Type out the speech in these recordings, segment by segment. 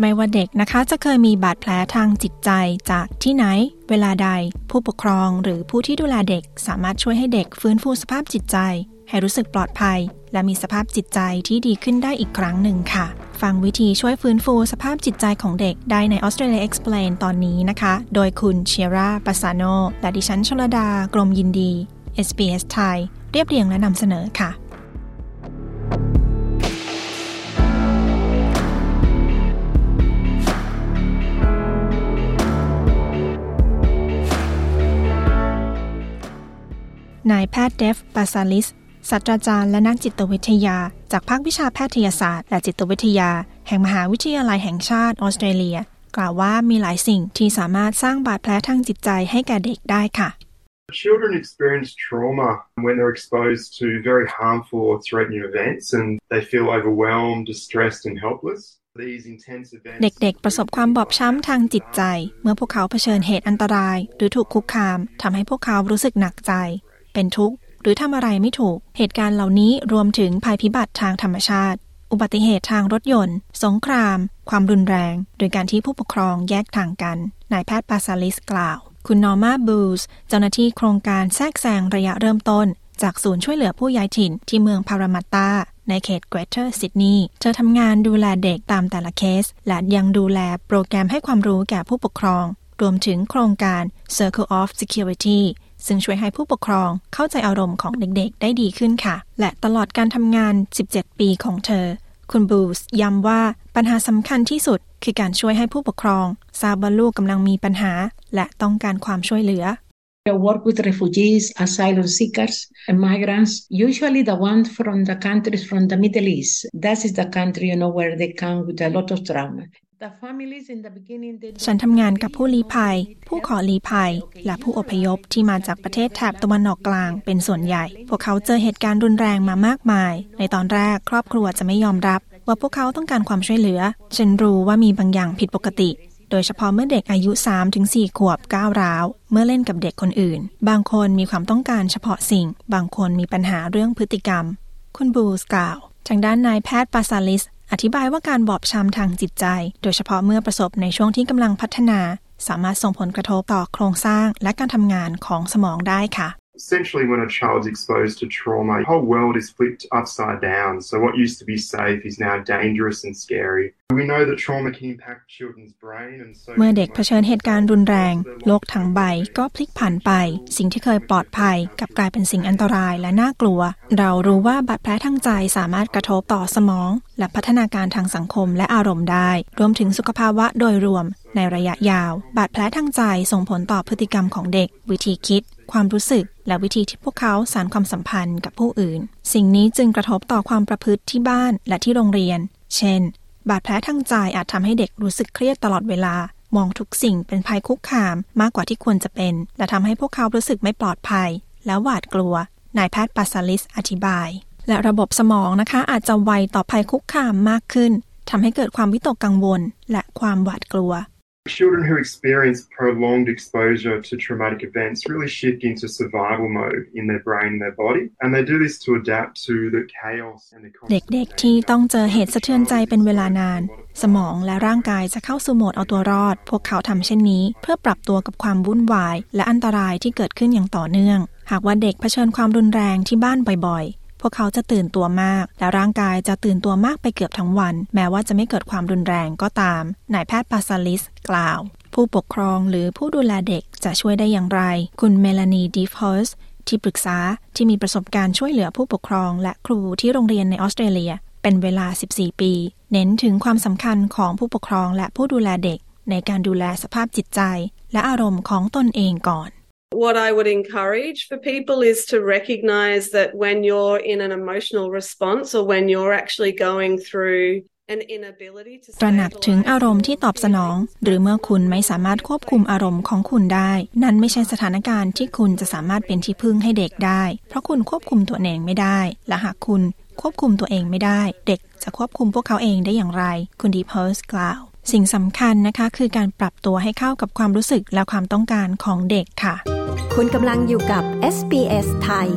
ไม่ว่าเด็กนะคะจะเคยมีบาดแผลทางจิตใจจากที่ไหน เวลาใด ผู้ปกครองหรือผู้ที่ดูแลเด็กสามารถช่วยให้เด็กฟื้นฟูสภาพจิตใจ ให้รู้สึกปลอดภัย และมีสภาพจิตใจที่ดีขึ้นได้อีกครั้งหนึ่งค่ะ ฟังวิธีช่วยฟื้นฟูสภาพจิตใจของเด็กได้ใน Australia Explain ตอนนี้นะคะ โดยคุณเชียร่าปัสาโนและดิฉันชลดากรมยินดี SBS ไทยเรียบเรียงและนำเสนอค่ะ นายแพทย์เดฟปาซาลิสศาสตราจารย์และนักจิตวิทยา จากภาควิชาแพทยศาสตร์และจิตวิทยา แห่งมหาวิทยาลัยแห่งชาติออสเตรเลีย กล่าวว่ามีหลายสิ่งที่สามารถสร้างบาดแผลทางจิตใจให้แก่เด็กได้ค่ะ Children experience trauma when they're exposed to very harmful or threatening events and they feel overwhelmed, distressed and helpless. เด็กๆ ประสบความบอบช้ำทางจิตใจ เมื่อพวกเขาเผชิญเหตุอันตราย หรือถูกคุกคามทำให้พวกเขารู้สึกหนักใจ เป็นทุกข์ หรือทำอะไรไม่ถูก เหตุการณ์เหล่านี้รวมถึงภัยพิบัติทางธรรมชาติ อุบัติเหตุทางรถยนต์ สงคราม ความรุนแรง โดยการที่ผู้ปกครองแยกทางกันนายแพทย์ปาซาลิสกล่าว คุณนอร์มาบูสเจ้าหน้าที่โครงการแทรกแซงระยะเริ่มต้น จากศูนย์ช่วยเหลือผู้ย้ายถิ่นที่เมืองพารามัตตาในเขตเกรเทอร์ซิดนีย์ เธอทำงานดูแลเด็กตามแต่ละเคส และยังดูแลโปรแกรมให้ความรู้แก่ผู้ปกครอง รวมถึงโครงการ Circle of Security ซึ่งช่วยให้ผู้ปกครองเข้าใจอารมณ์ของเด็กๆ ได้ดีขึ้นค่ะ และตลอดการทำงาน 17 ปีของเธอ คุณบูสย้ำว่าปัญหาสำคัญที่สุด คือการช่วยให้ผู้ปกครองทราบว่าลูกกำลังมีปัญหา และต้องการความช่วยเหลือ I work with refugees, asylum seekers, and migrants, usually the ones from the countries from the Middle East. That is the country, you know, where they come with a lot of trauma. The families in the beginning, they ฉันทำงานกับผู้ลี้ภัย ผู้ขอลี้ภัย และผู้อพยพที่มาจากประเทศแถบตะวันออกกลางเป็นส่วนใหญ่ พวกเขาเจอเหตุการณ์รุนแรงมามากมาย ในตอนแรกครอบครัวจะไม่ยอมรับ ว่าพวกเขาต้องการความช่วยเหลือ ฉันรู้ว่ามีบางอย่างผิดปกติ โดยเฉพาะเมื่อเด็กอายุ 3-4 ขวบก้าวร้าว เมื่อเล่นกับเด็กคนอื่น บางคนมีความต้องการเฉพาะสิ่ง บางคนมีปัญหาเรื่องพฤติกรรม คุณบูสกล่าว ทางด้านนายแพทย์ปาซาลิส อธิบายว่าการบอบช้ำทางจิตใจ โดยเฉพาะเมื่อประสบในช่วงที่กำลังพัฒนา สามารถส่งผลกระทบต่อโครงสร้างและการทำงานของสมองได้ค่ะ Essentially, when a child's exposed to trauma, the whole world is flipped upside down. So, what used to be safe is now dangerous and scary. We know that trauma can impact children's brain and so. เมื่อเด็กเผชิญเหตุการณ์รุนแรง โลกทั้งใบก็พลิกผันไป สิ่งที่เคยปลอดภัยกลับกลายเป็นสิ่งอันตรายและน่ากลัว เรารู้ว่าบาดแผลทางใจสามารถกระทบต่อสมอง และพัฒนาการทางสังคมและอารมณ์ได้ รวมถึงสุขภาวะโดยรวม ในระยะยาว บาดแผลทางใจส่งผลต่อพฤติกรรมของเด็ก วิธีคิด ความรู้สึก และวิธีที่พวกเขาสานความสัมพันธ์กับผู้อื่น สิ่งนี้จึงกระทบต่อความประพฤติที่บ้านและที่โรงเรียน เช่น บาดแผลทางใจอาจทำให้เด็กรู้สึกเครียดตลอดเวลามองทุกสิ่งเป็นภัยคุกคามมากกว่าที่ควรจะเป็น และทำให้พวกเขารู้สึกไม่ปลอดภัย และหวาดกลัว นายแพทย์ปาซาลิสอธิบาย และระบบสมองนะคะอาจจะไวต่อภัยคุกคามมากขึ้นทำให้เกิดความวิตกกังวล และความหวาดกลัว Children who experience prolonged exposure to traumatic events really shift into survival mode in their brain and their body, and they do this to adapt to the chaos and the เด็กๆ ที่ต้องเจอเหตุสะเทือนใจเป็นเวลานาน สมองและร่างกายจะเข้าสู่โหมดเอาตัวรอด พวกเขาทำเช่นนี้ เพื่อปรับตัวกับความวุ่นวาย และอันตรายที่เกิดขึ้นอย่างต่อเนื่อง หากว่าเด็กเผชิญความรุนแรงที่บ้านบ่อย พวกเขาจะตื่นตัวมาก และร่างกายจะตื่นตัวมากไปเกือบทั้งวัน แม้ว่าจะไม่เกิดความรุนแรงก็ตามนายแพทย์ปาซาลิสกล่าว ผู้ปกครองหรือผู้ดูแลเด็กจะช่วยได้อย่างไร คุณเมลานีดีฟเฮสที่ปรึกษาที่มีประสบการณ์ช่วยเหลือผู้ปกครอง และครูที่โรงเรียนในออสเตรเลีย เป็นเวลา 14 ปี เน้นถึงความสำคัญของผู้ปกครองและผู้ดูแลเด็ก ในการดูแลสภาพจิตใจ และอารมณ์ของตนเองก่อน What I would encourage for people is to recognize that when you're in an emotional response or when you're actually going through an inability to ตระหนักถึงอารมณ์ที่ตอบสนอง หรือเมื่อคุณไม่สามารถควบคุมอารมณ์ของคุณได้ นั่นไม่ใช่สถานการณ์ที่คุณจะสามารถเป็นที่พึ่งให้เด็กได้ เพราะคุณควบคุมตัวเองไม่ได้ และหากคุณควบคุมตัวเองไม่ได้ เด็กจะควบคุมพวกเขาเองได้อย่างไร คุณดีเพิร์สกล่าวสิ่งสำคัญนะคะคือการปรับตัวให้เข้ากับความรู้สึกและความต้องการของเด็กค่ะ คุณกำลังอยู่กับ SBS ไทย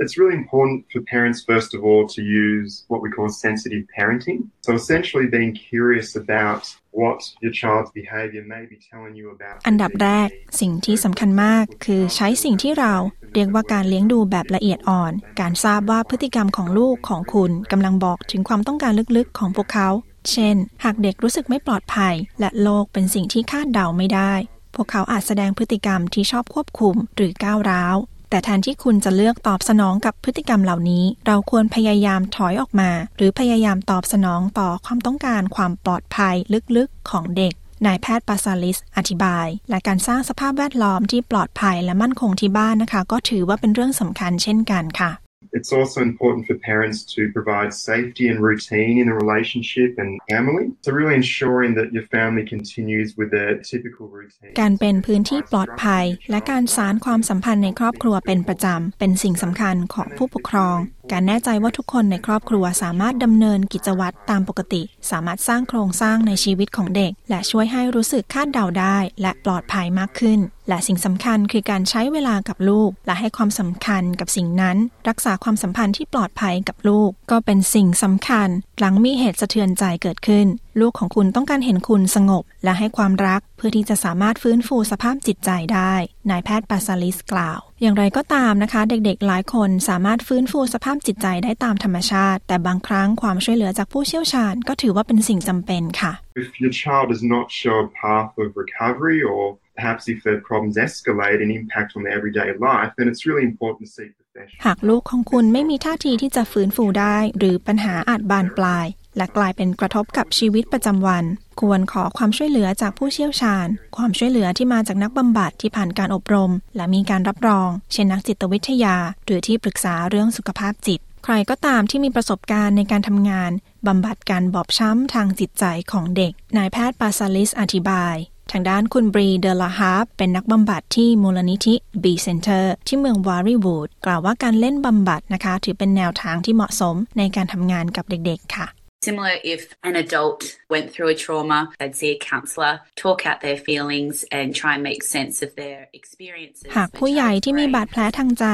It's really important for parents, first of all, to use what we call sensitive parenting. So essentially being curious about what your child's behavior may be telling you about. อันดับแรก สิ่งที่สำคัญมากคือใช้สิ่งที่เราเรียกว่าการเลี้ยงดูแบบละเอียดอ่อน การทราบว่าพฤติกรรมของลูกของคุณกำลังบอกถึงความต้องการลึกๆของพวกเขา เช่น หากเด็กรู้สึกไม่ปลอดภัย และโลกเป็นสิ่งที่คาดเดาไม่ได้ พวกเขาอาจแสดงพฤติกรรมที่ชอบควบคุมหรือก้าวร้าว แต่แทนที่คุณจะเลือกตอบสนองกับพฤติกรรมเหล่านี้ เราควรพยายามถอยออกมา หรือพยายามตอบสนองต่อความต้องการความปลอดภัยลึกๆของเด็กนายแพทย์ปาซาลิส อธิบาย และการสร้างสภาพแวดล้อมที่ปลอดภัยและมั่นคงที่บ้านนะคะ ก็ถือว่าเป็นเรื่องสำคัญเช่นกันค่ะ It's also important for parents to provide safety and routine in the relationship and family. So really ensuring that your family continues with their typical routine. การเป็นพื้นที่ปลอดภัย และการสานความสัมพันธ์ในครอบครัวเป็นประจำ เป็นสิ่งสำคัญของผู้ปกครอง การแน่ใจว่าทุกคนในครอบครัวสามารถดำเนินกิจวัตรตามปกติ สามารถสร้างโครงสร้างในชีวิตของเด็ก และช่วยให้รู้สึกคาดเดาได้ และปลอดภัยมากขึ้น และสิ่งสำคัญคือการใช้เวลากับลูก และให้ความสำคัญกับสิ่งนั้น รักษาความสัมพันธ์ที่ปลอดภัยกับลูก ก็เป็นสิ่งสำคัญ หลังมีเหตุสะเทือนใจเกิดขึ้น ลูกของคุณต้องการเห็นคุณสงบและให้ความรัก เพื่อที่จะสามารถฟื้นฟูสภาพจิตใจได้ นายแพทย์ปาซาลิสกล่าว อย่างไรก็ตามนะคะ เด็กๆ หลายคนสามารถฟื้นฟูสภาพจิตใจได้ตามธรรมชาติ แต่บางครั้งความช่วยเหลือจากผู้เชี่ยวชาญก็ถือว่าเป็นสิ่งจำเป็นค่ะ If your child does not show a path of recovery or perhaps if their problems escalate and impact on their everyday life, then it's really important to seek professional หากลูกของคุณไม่มีท่าทีที่จะฟื้นฟูได้ หรือปัญหาอาจบานปลาย และกลายเป็นกระทบกับชีวิตประจำวัน ควรขอความช่วยเหลือจากผู้เชี่ยวชาญ ความช่วยเหลือที่มาจากนักบำบัดที่ผ่านการอบรม และมีการรับรอง เช่นนักจิตวิทยา หรือที่ปรึกษาเรื่องสุขภาพจิต ใครก็ตามที่มีประสบการณ์ในการทำงานบำบัดการบอบช้ำทางจิตใจของเด็ก นายแพทย์ปาซาลิสอธิบายทางด้านคุณบรีเดลาฮาร์เป็นนักบำบัดที่มูลนิธิ B Center ที่เมืองวารีวูดกล่าวว่าการเล่นบำบัดนะคะ ถือเป็นแนวทางที่เหมาะสมในการทำงานกับเด็กๆค่ะ Similar if an adult went through a trauma, they'd see a counsellor, talk out their feelings and try and make sense of their experiences. หากผู้ใหญ่ที่มีบาดแผลทางใจ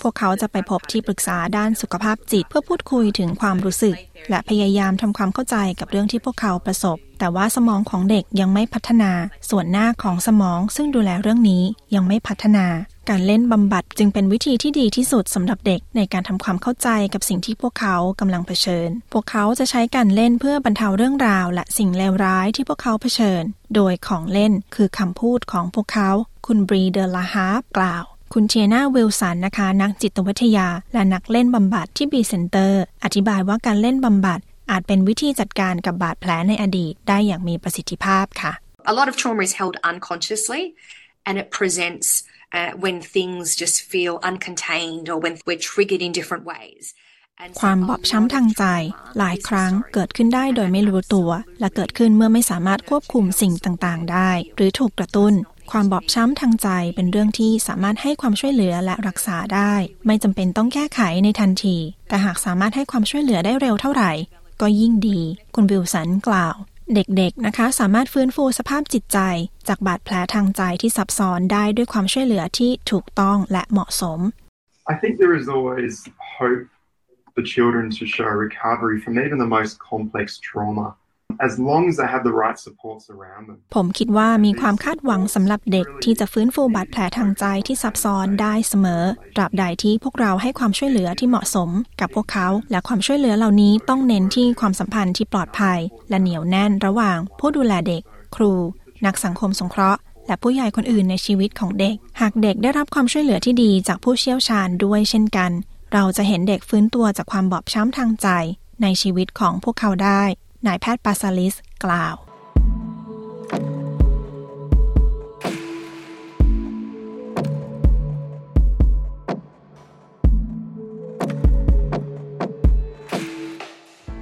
พวกเขาจะไปพบที่ปรึกษาด้านสุขภาพจิต เพื่อพูดคุยถึงความรู้สึก และพยายามทำความเข้าใจกับเรื่องที่พวกเขาประสบ แต่ว่าสมองของเด็กยังไม่พัฒนา ส่วนหน้าของสมองซึ่งดูแลเรื่องนี้ยังไม่พัฒนา การเล่นบำบัดจึงเป็นวิธีที่ดีที่สุดสำหรับเด็กในการทำความเข้าใจกับสิ่งที่พวกเขากำลังเผชิญ พวกเขาจะใช้การเล่นเพื่อบรรเทาเรื่องราว และสิ่งเลวร้ายที่พวกเขาเผชิญ โดยของเล่นคือคำพูดของพวกเขา คุณบรีเดลาฮาร์กล่าวคุณเทียนาวิลสันนะคะ นักจิตวิทยา และนักเล่นบำบัดที่บีเซนเตอร์ อธิบายว่าการเล่นบำบัดอาจเป็นวิธีจัดการกับบาดแผลในอดีตได้อย่างมีประสิทธิภาพค่ะ A lot of trauma is held unconsciously and it presents uh, when things just feel uncontained or when we're triggered in different ways. And so ความบอบช้ำทางใจ หลายครั้งเกิดขึ้นได้โดยไม่รู้ตัว และเกิดขึ้นเมื่อไม่สามารถควบคุมสิ่งต่างๆ ได้ หรือถูกกระตุ้น ความบอบช้ำทางใจเป็นเรื่องที่สามารถให้ความช่วยเหลือและรักษาได้ ไม่จำเป็นต้องแก้ไขในทันที แต่หากสามารถให้ความช่วยเหลือได้เร็วเท่าไหร่ ก็ยิ่งดี คุณวิลสันกล่าว เด็กๆนะคะ สามารถฟื้นฟูสภาพจิตใจ จากบาดแผลทางใจที่ซับซ้อนได้ด้วยความช่วยเหลือที่ถูกต้องและเหมาะสม I think there is always hope for children to show recovery from even the most complex trauma, as long as they have the right supports around them. ผมคิดว่ามีความคาดหวังสำหรับเด็กที่จะฟื้นฟูบาดแผลทางใจที่ซับซ้อนได้เสมอ ตราบใดที่พวกเราให้ความช่วยเหลือที่เหมาะสมกับพวกเขา และความช่วยเหลือเหล่านี้ต้องเน้นที่ความสัมพันธ์ที่ปลอดภัย และเหนียวแน่นระหว่าง ผู้ดูแลเด็ก ครู นักสังคมสงเคราะห์และผู้ใหญ่คนอื่นในชีวิตของเด็ก หากเด็กได้รับความช่วยเหลือที่ดีจากผู้เชี่ยวชาญด้วยเช่นกัน เราจะเห็นเด็กฟื้นตัวจากความบอบช้ำทางใจในชีวิตของพวกเขาได้ นายแพทย์ปาซาลิสกล่าว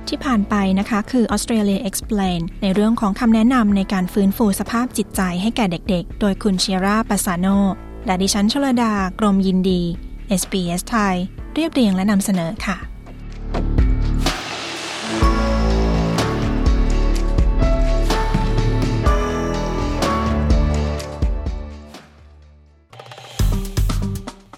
ที่ผ่านไปนะคะคือ Australia Explain ในเรื่องของคำแนะนำในการฟื้นฟูสภาพจิตใจให้แก่เด็กๆ โดยคุณเชียร่าปาซาโนและดิฉันชลดากรมยินดี SBS ไทย เรียบเรียงและนำเสนอค่ะ